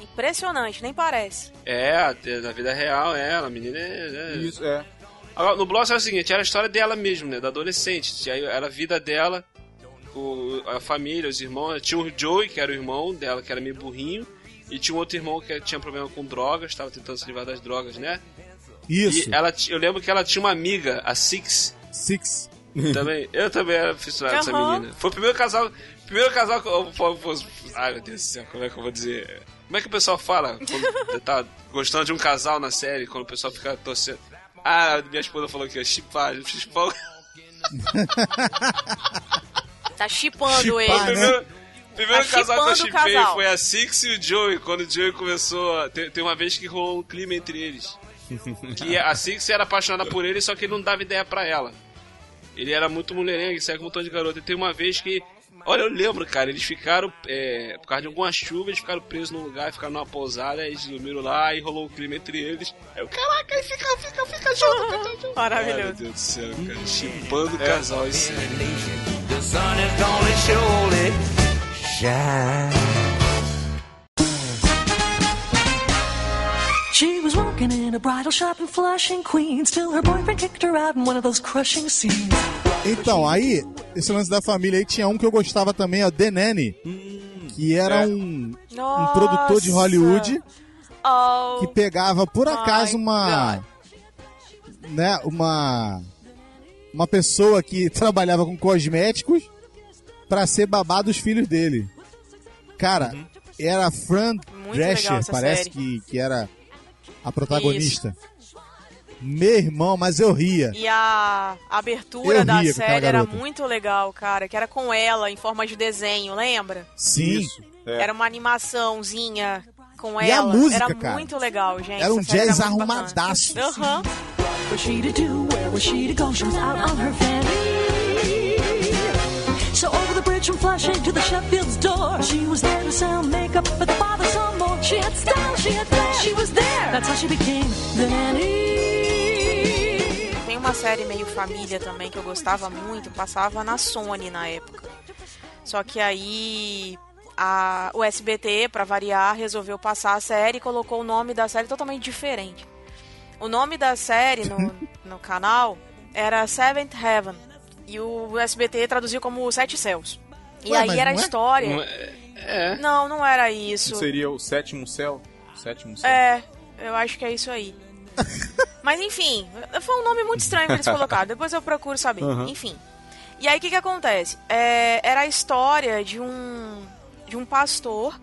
Impressionante, nem parece. É, na vida real, é, a menina é... é. Isso, é. Agora, no Blossom era o seguinte, era a história dela mesmo, né, da adolescente. Aí Era a vida dela, o, a família, os irmãos. Tinha o Joey, que era o irmão dela, que era meio burrinho. E tinha um outro irmão que tinha problema com drogas, estava tentando se livrar das drogas, né? Isso. E ela, eu lembro que ela tinha uma amiga, a Six, Six. também. Eu também era fissurado nessa Aham. menina. Foi o primeiro casal. Primeiro casal que eu, Ai meu Deus do céu, como é que eu vou dizer? Como é que o pessoal fala quando tá gostando de um casal na série, quando o pessoal fica torcendo? Ah, minha esposa falou que é chipar, chipar. Tá chipando ele. né? Primeiro, primeiro Tá casal que eu o chipei foi a Six e o Joey, quando o Joey começou. a- Tem, tem uma vez que rolou um clima entre eles. *laughs* Que a Six era apaixonada por ele, só que ele não dava ideia pra ela. Ele era muito mulherengo, saia com um montão de garota. E tem uma vez que. Olha, eu lembro, cara, eles ficaram. é, por causa de alguma chuva, eles ficaram presos num lugar, ficaram numa pousada, aí eles dormiram lá e rolou um clima entre eles. Aí eu, caraca, aí fica, fica, fica junto, fica *laughs* junto. Ai, meu Maravilhoso. Deus do céu, cara. Chipando o casal, isso sério. Shine. working in a bridal shop in Flushing, Queens, till her boyfriend kicked her out in one of those crushing scenes. Então, aí, esse lance da família aí tinha um que eu gostava também, ó, The Nanny, que era é. um, um produtor de Hollywood Oh, que pegava por acaso uma God. né, uma uma pessoa que *laughs* trabalhava com cosméticos pra ser babá dos filhos dele. Cara, era a Fran Muito Drescher, parece série. que, que era a protagonista. Meu irmão, mas eu ria. E a abertura Eu da série era muito legal, cara. Que era com ela, em forma de desenho, lembra? Sim. Isso. É. Era uma animaçãozinha com E a ela. música, era cara? muito legal, gente. Era um jazz bacana. arrumadaço. Aham. Was So over the bridge from Flushing to the Sheffield's door, she was there to sell makeup, but the father saw more. She had style, she had flair, she was there. That's how she became the nanny. Tem uma série meio família também que eu gostava muito, passava na Sony na época. Só que aí a, o SBT, pra variar, resolveu passar a série e colocou o nome da série totalmente diferente. O nome da série no, *laughs* no canal era Seventh Heaven. E o SBT traduziu como Sete Céus. E Ué, aí era a é? história. Não é- É. Não, não era isso. Não seria o sétimo céu? Sétimo céu. É, eu acho que é isso aí. *laughs* Mas enfim, foi um nome muito estranho que eles colocaram. Depois eu procuro saber. Enfim. E aí o que, que acontece? É, era a história de um de um pastor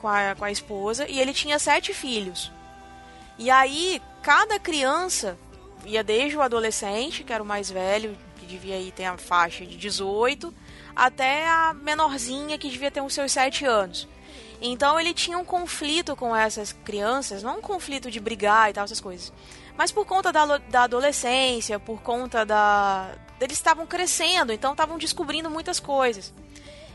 com a, com a esposa e ele tinha sete filhos. E aí cada criança ia desde o adolescente, que era o mais velho, devia aí ter a faixa de 18, até a menorzinha que devia ter os seus 7 anos. Então ele tinha um conflito com essas crianças, não um conflito de brigar e tal, essas coisas. Mas por conta da, da adolescência, por conta da. Eles estavam crescendo, então estavam descobrindo muitas coisas.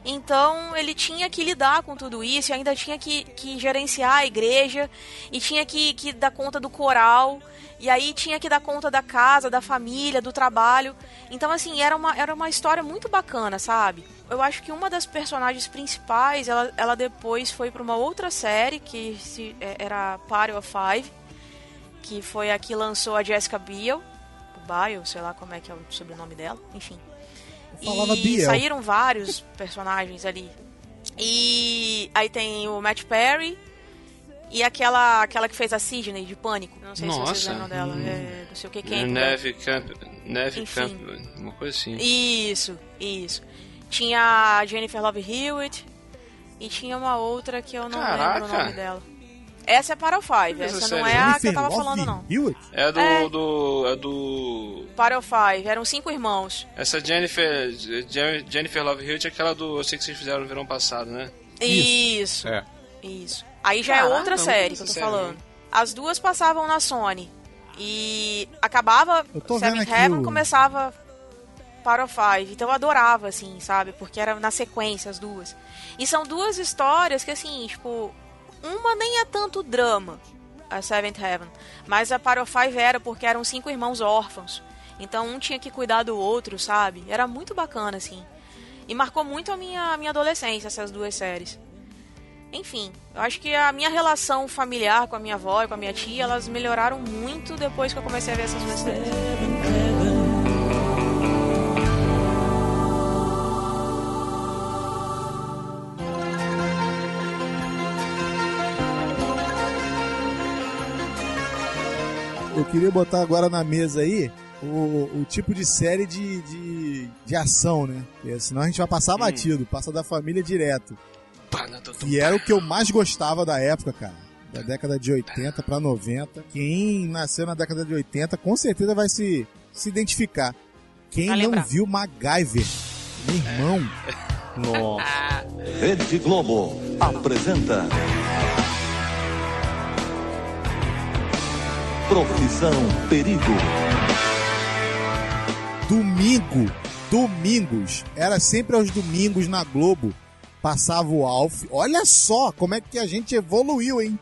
Então ele tinha que lidar com tudo isso, ainda tinha que, que gerenciar a igreja, e tinha que, que dar conta do coral, e aí tinha que dar conta da casa, da família, do trabalho. Então, assim, era uma, era uma história muito bacana, sabe? Eu acho que uma das personagens principais, ela, ela depois foi para uma outra série, que se, é, era Party of Five, que foi a que lançou a Jessica Biel, Biel, sei lá como é que é o sobrenome dela, enfim. Falava e Biel. saíram vários personagens ali. E aí tem o Matt Perry e aquela aquela que fez a Sidney de Pânico. Não sei se vocês Nossa. lembram dela. É, não sei o que quem. Neve Camp. Neve. Camp. Uma coisa assim. Isso, isso. Tinha a Jennifer Love Hewitt e tinha uma outra que eu não lembro o Caraca. nome dela. Essa é para o Five, Essa essa não é a que eu tava falando não. É do. É. do. É do. Para o Five, eram cinco irmãos. Essa Jennifer. Je- Jennifer Love Hewitt é aquela do. Eu sei que vocês fizeram no verão passado, né? Isso. É. Isso. Aí já Caraca, é outra nunca série que eu tô série, falando. As duas passavam na Sony. E acabava aqui Heaven, o- começava Power of Five. Então eu adorava, assim, sabe? Porque era na sequência as duas. E são duas histórias que, assim, tipo, uma nem é tanto drama, a Seventh Heaven. Mas a of Five era porque eram cinco irmãos órfãos. Então um tinha que cuidar do outro, sabe? Era muito bacana, assim. E marcou muito a minha, a minha adolescência, essas duas séries. Enfim, eu acho que a minha relação familiar com a minha avó e com a minha tia, elas melhoraram muito depois que eu comecei a ver essas duas séries. Queria botar agora na mesa aí o, o tipo de série de, de, de ação, né? Porque senão a gente vai passar batido, passa da família direto. E era o que eu mais gostava da época, cara. Da década de 80 pra 90. Quem nasceu na década de 80 com certeza vai se, se identificar. Quem Vai não lembrar. viu MacGyver? Meu irmão. Nossa. Rede Globo apresenta. Profissão Perigo. Domingo, domingos, era sempre aos domingos na Globo, passava o Alf. Olha só como é que a gente evoluiu, hein?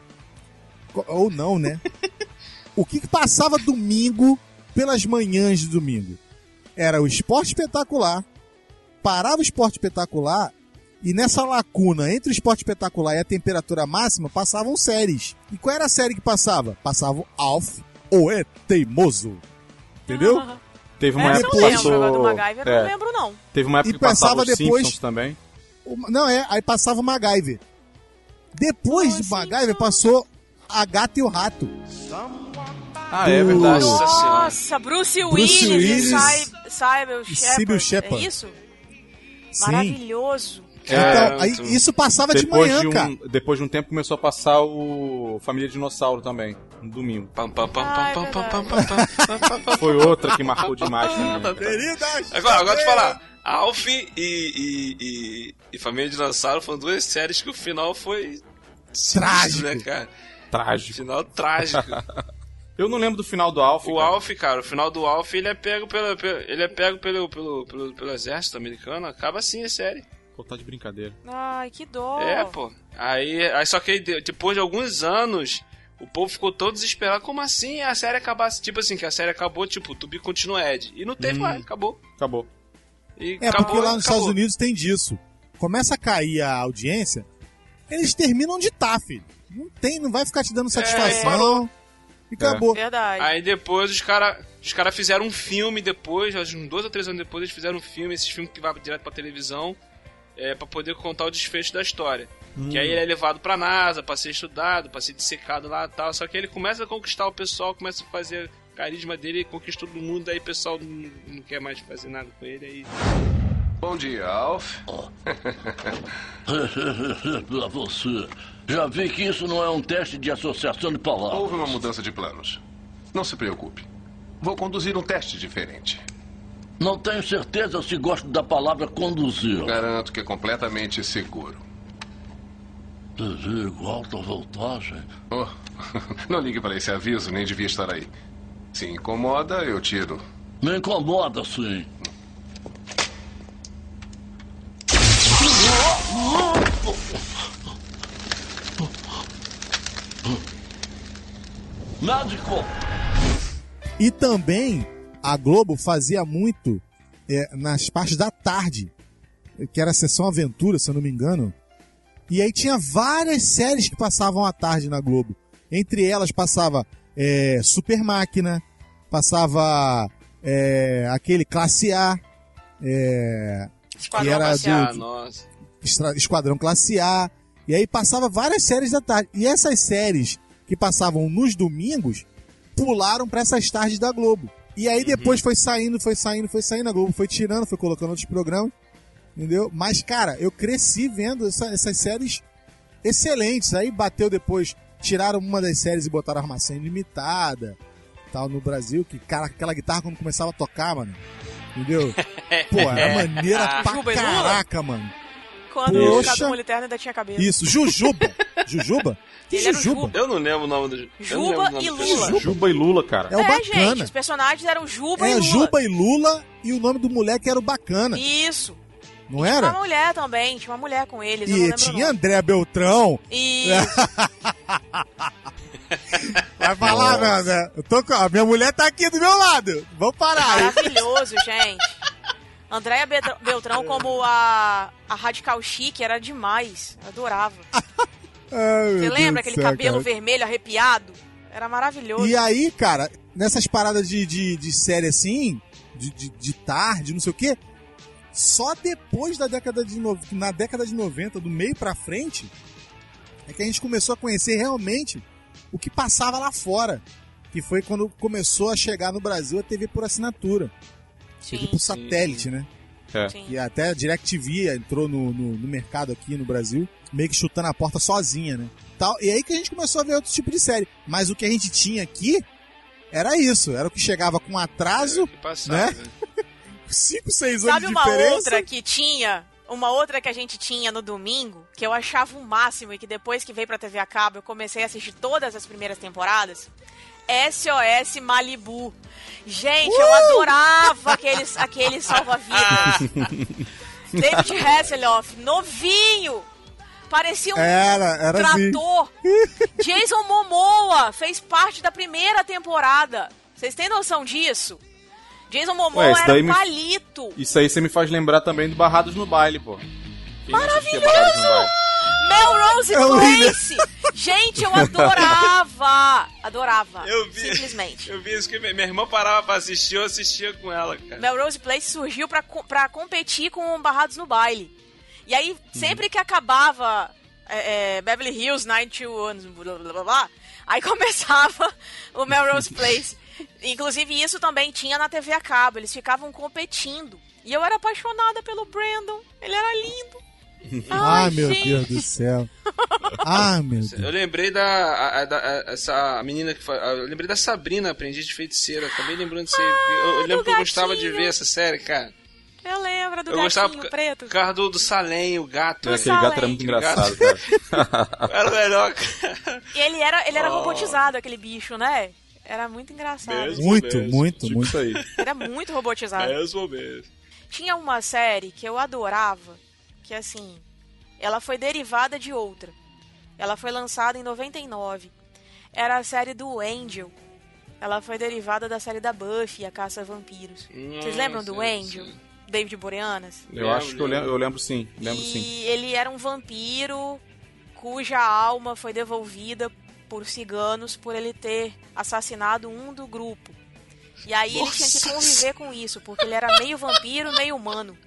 Ou não, né? *laughs* o que, que passava domingo pelas manhãs de domingo? Era o esporte espetacular, parava o esporte espetacular E nessa lacuna entre o esporte espetacular e a temperatura máxima, passavam séries. E qual era a série que passava? Passava o Alf, o é teimoso. Entendeu? Teve uma Essa época que passou. do MacGyver eu é, não lembro não. Teve uma época E que passava depois- Simpsons também. O- Não, é, aí passava o MacGyver. Depois de MacGyver passou a Gata e o Rato. Ah, é verdade. Nossa senhora. Nossa, Bruce, Bruce Willis, Willis e Cy- Cyber Shepard. É isso? Sim. Maravilhoso. É, então, aí, isso passava de manhã, de, cara. um, depois de um tempo começou a passar o Família Dinossauro também, no domingo. Foi outra que marcou demais também. Queridas, Agora, agora te falar, Alf e, e, e, e Família Dinossauro foram duas séries que o final foi Trágico. né, cara? Trágico. Final trágico. *laughs* Eu não lembro do final do Alf. O cara. Alf, cara, o final do Alf, ele é pego pelo, pelo- ele é pego pelo, pelo, pelo, pelo exército americano, acaba assim a série. Pô, tá de brincadeira. Ai, que dó. É, pô. Aí, aí só que depois de alguns anos, o povo ficou todo desesperado. Como assim a série acabasse? Tipo assim, que a série acabou, tipo, To Be Continued. E não teve Hum. mais, acabou. Acabou. E É, acabou, porque lá nos acabou. Estados Unidos tem disso. Começa a cair a audiência, eles terminam de tá, filho. Não tem, não vai ficar te dando satisfação. e acabou. Verdade. Aí depois os caras os cara fizeram um filme depois, uns dois ou três anos depois, eles fizeram um filme, esses filmes que vai direto pra televisão, é, pra poder contar o desfecho da história. Que aí ele é levado pra NASA, pra ser estudado, pra ser dissecado lá e tal. Só que ele começa a conquistar o pessoal, começa a fazer carisma dele, ele conquista todo mundo, aí o pessoal não, não quer mais fazer nada com ele. Aí... Bom dia, Alf. *laughs* Pra você. Já vi que isso não é um teste de associação de palavras. Houve uma mudança de planos. Não se preocupe. Vou conduzir um teste diferente. Não tenho certeza se gosto da palavra conduzir. Garanto que é completamente seguro. Perigo, alta voltagem. Oh, *laughs* não ligue para esse aviso, nem devia estar aí. Se incomoda, eu tiro. Me incomoda, sim. Médico! E também a Globo fazia muito é, nas partes da tarde, que era a sessão aventura, se eu não me engano. E aí tinha várias séries que passavam à tarde na Globo. Entre elas passava é, Super Máquina, passava é, aquele Classe A, é, que Esquadrão era Classe A. Do nossa. Estra- Esquadrão Classe A. E aí passava várias séries da tarde. E essas séries que passavam nos domingos pularam para essas tardes da Globo. E aí depois foi saindo, foi saindo, foi saindo, a Globo foi tirando, foi colocando outros programas, entendeu? Mas, cara, eu cresci vendo essa- essas séries excelentes. Aí bateu depois, tiraram uma das séries e botaram Armação Ilimitada, tal, no Brasil, que, cara, aquela guitarra quando começava a tocar, mano, entendeu? *laughs* Pô, era maneira pra e Lula? caraca, mano. Quando Poxa. o Cadu Moliterno ainda tinha cabelo. Isso, Jujuba. Jujuba? *laughs* Que Ele era o Jujuba? Eu não lembro o nome do. Juba nome e do- Lula. Juba e Lula, cara. É o É, gente, bacana. os personagens eram Juba e É, Lula. Juba e Lula e o nome do moleque era o bacana. Isso. Não Tinha era? uma mulher também, tinha uma mulher com eles. E tinha. André Beltrão. Isso. *laughs* Vai falar, né? Eu tô com... A minha mulher tá aqui do meu lado. Vamos parar. Maravilhoso, gente. Andréia *laughs* Beltrão como a, a Radical Chique era demais. Eu adorava. *laughs* Ai, Você lembra Deus aquele céu, cabelo cara. vermelho arrepiado? Era maravilhoso. E aí, cara, nessas paradas de, de, de série assim, de, de, de tarde, não sei o quê, só depois da década de no... na década de 90, do meio pra frente, é que a gente começou a conhecer realmente o que passava lá fora. Que foi quando começou a chegar no Brasil a TV por assinatura. TV por satélite, né? É. E até a DirecTV entrou no, no, no mercado aqui no Brasil, meio que chutando a porta sozinha, né? Tal, e aí que a gente começou a ver outro tipo de série. Mas o que a gente tinha aqui era isso, era o que chegava com atraso, passava, né? né? 5, 6 anos Sabe de uma diferença. outra que tinha? Uma outra que a gente tinha no domingo, que eu achava o máximo e que depois que veio pra TV a cabo eu comecei a assistir todas as primeiras temporadas? SOS Malibu. Gente, Uh! eu adorava aqueles, *laughs* aqueles salva-vidas. *laughs* David Hasselhoff, novinho. Parecia um Era, era assim. trator. *laughs* Jason Momoa fez parte da primeira temporada. Vocês têm noção disso? Jason Momoa Ué, era um me- palito. Isso aí você me faz lembrar também do Barrados no Baile, pô. Quem Baile? Melrose É Place! Gente, eu adorava! Adorava. Eu vi. Simplesmente. Eu vi isso que minha irmã parava pra assistir, eu assistia com ela, cara. Melrose Place surgiu pra, pra competir com Barrados no Baile. E aí, sempre que acabava é, é, Beverly Hills 91, blá, blá, blá, blá, aí *laughs* começava o Melrose *laughs* Place. Inclusive, isso também tinha na TV a cabo, eles ficavam competindo. E eu era apaixonada pelo Brandon, ele era lindo. *laughs* Ah, Ai, meu gente. Deus do céu. Ah, meu Deus. Eu lembrei da, a- a- da a- essa menina que fa- Eu lembrei da Sabrina, aprendiz de feiticeira. Acabei lembrando disso aí. Eu, eu lembro do que eu gostava de ver essa série, cara. Eu lembro do eu gatinho gostava preto. causa do, do Salem, o gato. É, aquele gato era muito engraçado, cara. *laughs* Era o melhor, cara. E ele era, ele era Oh. robotizado, aquele bicho, né? Era muito engraçado. Mesmo. Muito, mesmo. muito, Tipo muito. aí. Era muito robotizado. Mesmo mesmo. Tinha uma série que eu adorava, que assim, ela foi derivada de outra. Ela foi lançada em 99. Era a série do Angel. Ela foi derivada da série da Buffy, a Caça a Vampiros. Vocês lembram do Nossa, Angel? David Boreanas? Eu acho que eu lembro, eu lembro sim. Lembro e sim. ele era um vampiro cuja alma foi devolvida por ciganos por ele ter assassinado um do grupo. E aí ele tinha que Nossa. conviver com isso, porque ele era meio vampiro, meio humano.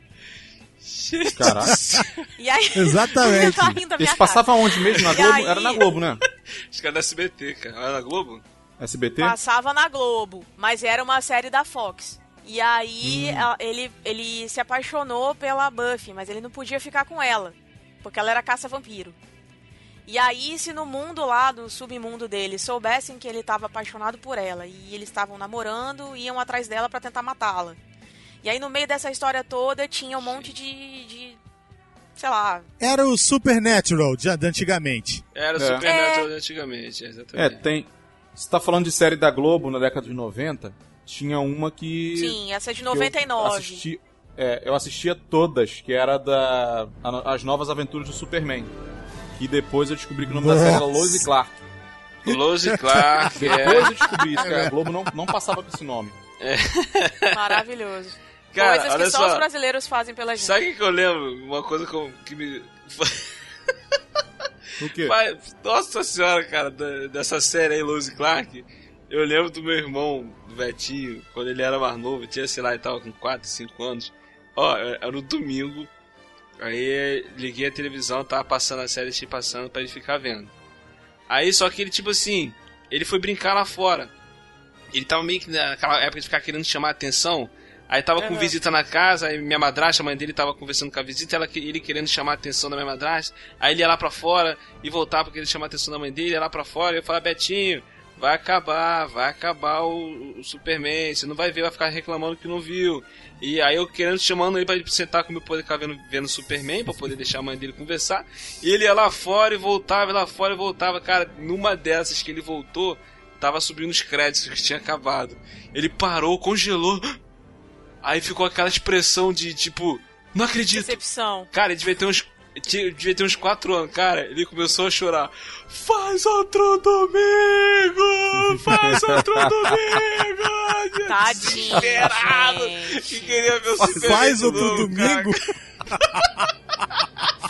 Caraca. E aí, *laughs* Exatamente. tá rindo a minha Esse passava onde mesmo? Na Globo? aí- Era na Globo, né? Acho que era da SBT, cara. Era na Globo? SBT? Passava na Globo, mas era uma série da Fox. E aí Hum. ele, ele se apaixonou pela Buffy, mas ele não podia ficar com ela, porque ela era caça-vampiro. E aí, se no mundo lá, do submundo dele, soubessem que ele estava apaixonado por ela e eles estavam namorando, iam atrás dela pra tentar matá-la. E aí, no meio dessa história toda, tinha um monte de. de sei lá. Era o Supernatural de, de antigamente. Era o É. Supernatural de antigamente, É, exatamente. tem. Você tá falando de série da Globo na década de 90? Tinha uma que. Sim, essa é de que eu 99. assisti- é, eu assistia todas, que era da. a- As Novas Aventuras do Superman. E depois eu descobri que o nome da série era Lois e Clark. Lois e Clark, *laughs* Depois é. eu descobri isso, que a Globo não, não passava com esse nome. Maravilhoso. Cara, Coisas que só, só. os brasileiros fazem pela gente. Sabe o que eu lembro? Uma coisa que, eu- que me. *laughs* O quê? Mas, nossa senhora, cara, da- dessa série aí, Lois e Clark. Eu lembro do meu irmão, do Betinho, quando ele era mais novo, tinha, sei lá, ele tava com 4, 5 anos. Ó, era no domingo. Aí liguei a televisão, tava passando a série, deixei passando pra ele ficar vendo. Aí só que ele, tipo assim, ele foi brincar lá fora. Ele tava meio que naquela época de ficar querendo chamar a atenção. Aí tava com visita na casa, aí minha madrasta, a mãe dele tava conversando com a visita, ela, ele querendo chamar a atenção da minha madrasta. Aí ele ia lá pra fora e voltava pra querer chamar a atenção da mãe dele, ia lá pra fora e eu falava, Betinho, vai acabar, vai acabar o, o Superman, você não vai ver, vai ficar reclamando que não viu. E aí eu querendo, chamando ele pra ele sentar comigo pra poder ficar vendo, vendo o Superman, pra poder deixar a mãe dele conversar. E ele ia lá fora e voltava, ia lá fora e voltava. Cara, numa dessas que ele voltou, tava subindo os créditos que tinha acabado. Ele parou, congelou. Aí ficou aquela expressão de tipo, não acredito. Decepção. Cara, ele devia ter uns. Devia ter uns 4 anos, cara. Ele começou a chorar. Faz outro domingo! Faz outro *laughs* domingo! Tadinho. Desesperado! Que queria ver o Faz de outro novo, cara. domingo.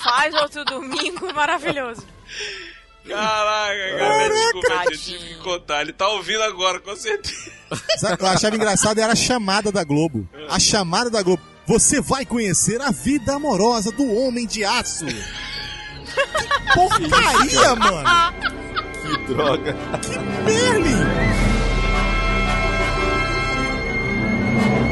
Faz outro domingo maravilhoso. Caraca, cara, desculpa, eu tive que contar. Ele tá ouvindo agora, com certeza. Sabe o que eu achava engraçado? Era a chamada da Globo. A chamada da Globo. Você vai conhecer a vida amorosa do Homem de Aço. Que porcaria, mano. Que droga. Merlin. É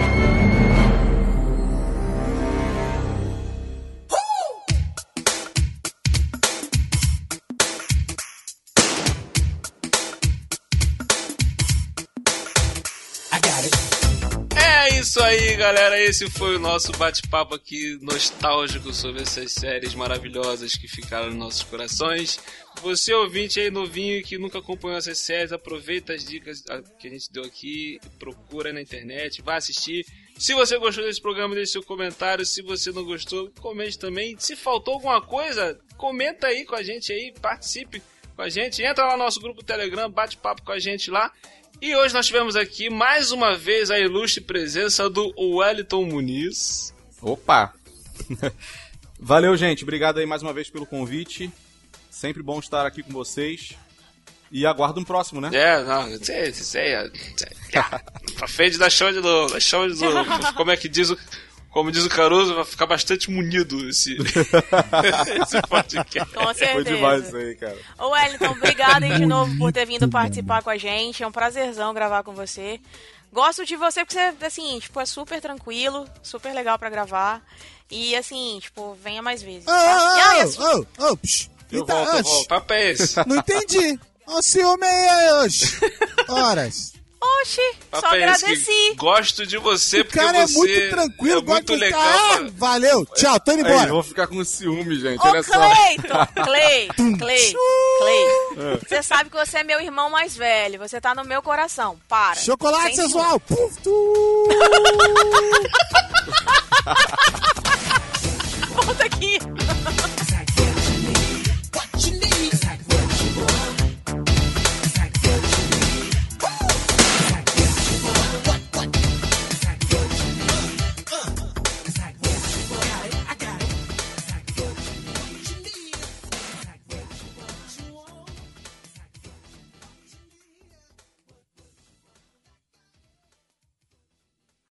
isso aí, galera. Esse foi o nosso bate-papo aqui nostálgico sobre essas séries maravilhosas que ficaram nos nossos corações. Você ouvinte aí novinho que nunca acompanhou essas séries, aproveita as dicas ah, que a gente deu aqui, procura na internet, vai assistir. Se você gostou desse programa, deixe seu comentário. Se você não gostou, comente também. Se faltou alguma coisa, comenta aí com a gente aí, participe com a gente. Entra lá no nosso grupo Telegram, bate papo com a gente lá. E hoje nós tivemos aqui mais uma vez a ilustre presença do Wellington Muniz. Opa! Valeu, gente. Obrigado aí mais uma vez pelo convite. Sempre bom estar aqui com vocês. E aguardo um próximo, né? É, não, sei, sei, sei. Pra frente da chama de novo, da chama de novo. Como é que diz o. Como diz o Caruso, vai ficar bastante munido esse, *laughs* esse podcast. Com certeza. Foi demais isso aí, cara. Ô Wellington, obrigado aí de novo por ter vindo participar com a gente. É um prazerzão gravar com você. Gosto de você porque você, assim, tipo, é super tranquilo, super legal pra gravar. E assim, tipo, venha mais vezes. Tá? As- Ô, ô, ô, psh. Eu Eita, volto, eu volto. Papo é esse. Não entendi. Ó, ciúme aí, oxe. *laughs* Horas. Oxi, Papai só agradeci. Gosto de você o porque é você... É muito tranquilo, é muito legal. Ah, valeu, tchau, tô indo embora. Aí, eu vou ficar com ciúme, gente, Ô, olha Cleiton, só. Cleiton, *laughs* Cleiton. É. Você sabe que você é meu irmão mais velho, você tá no meu coração, para. Chocolate sensual. *laughs* Volta aqui. *laughs*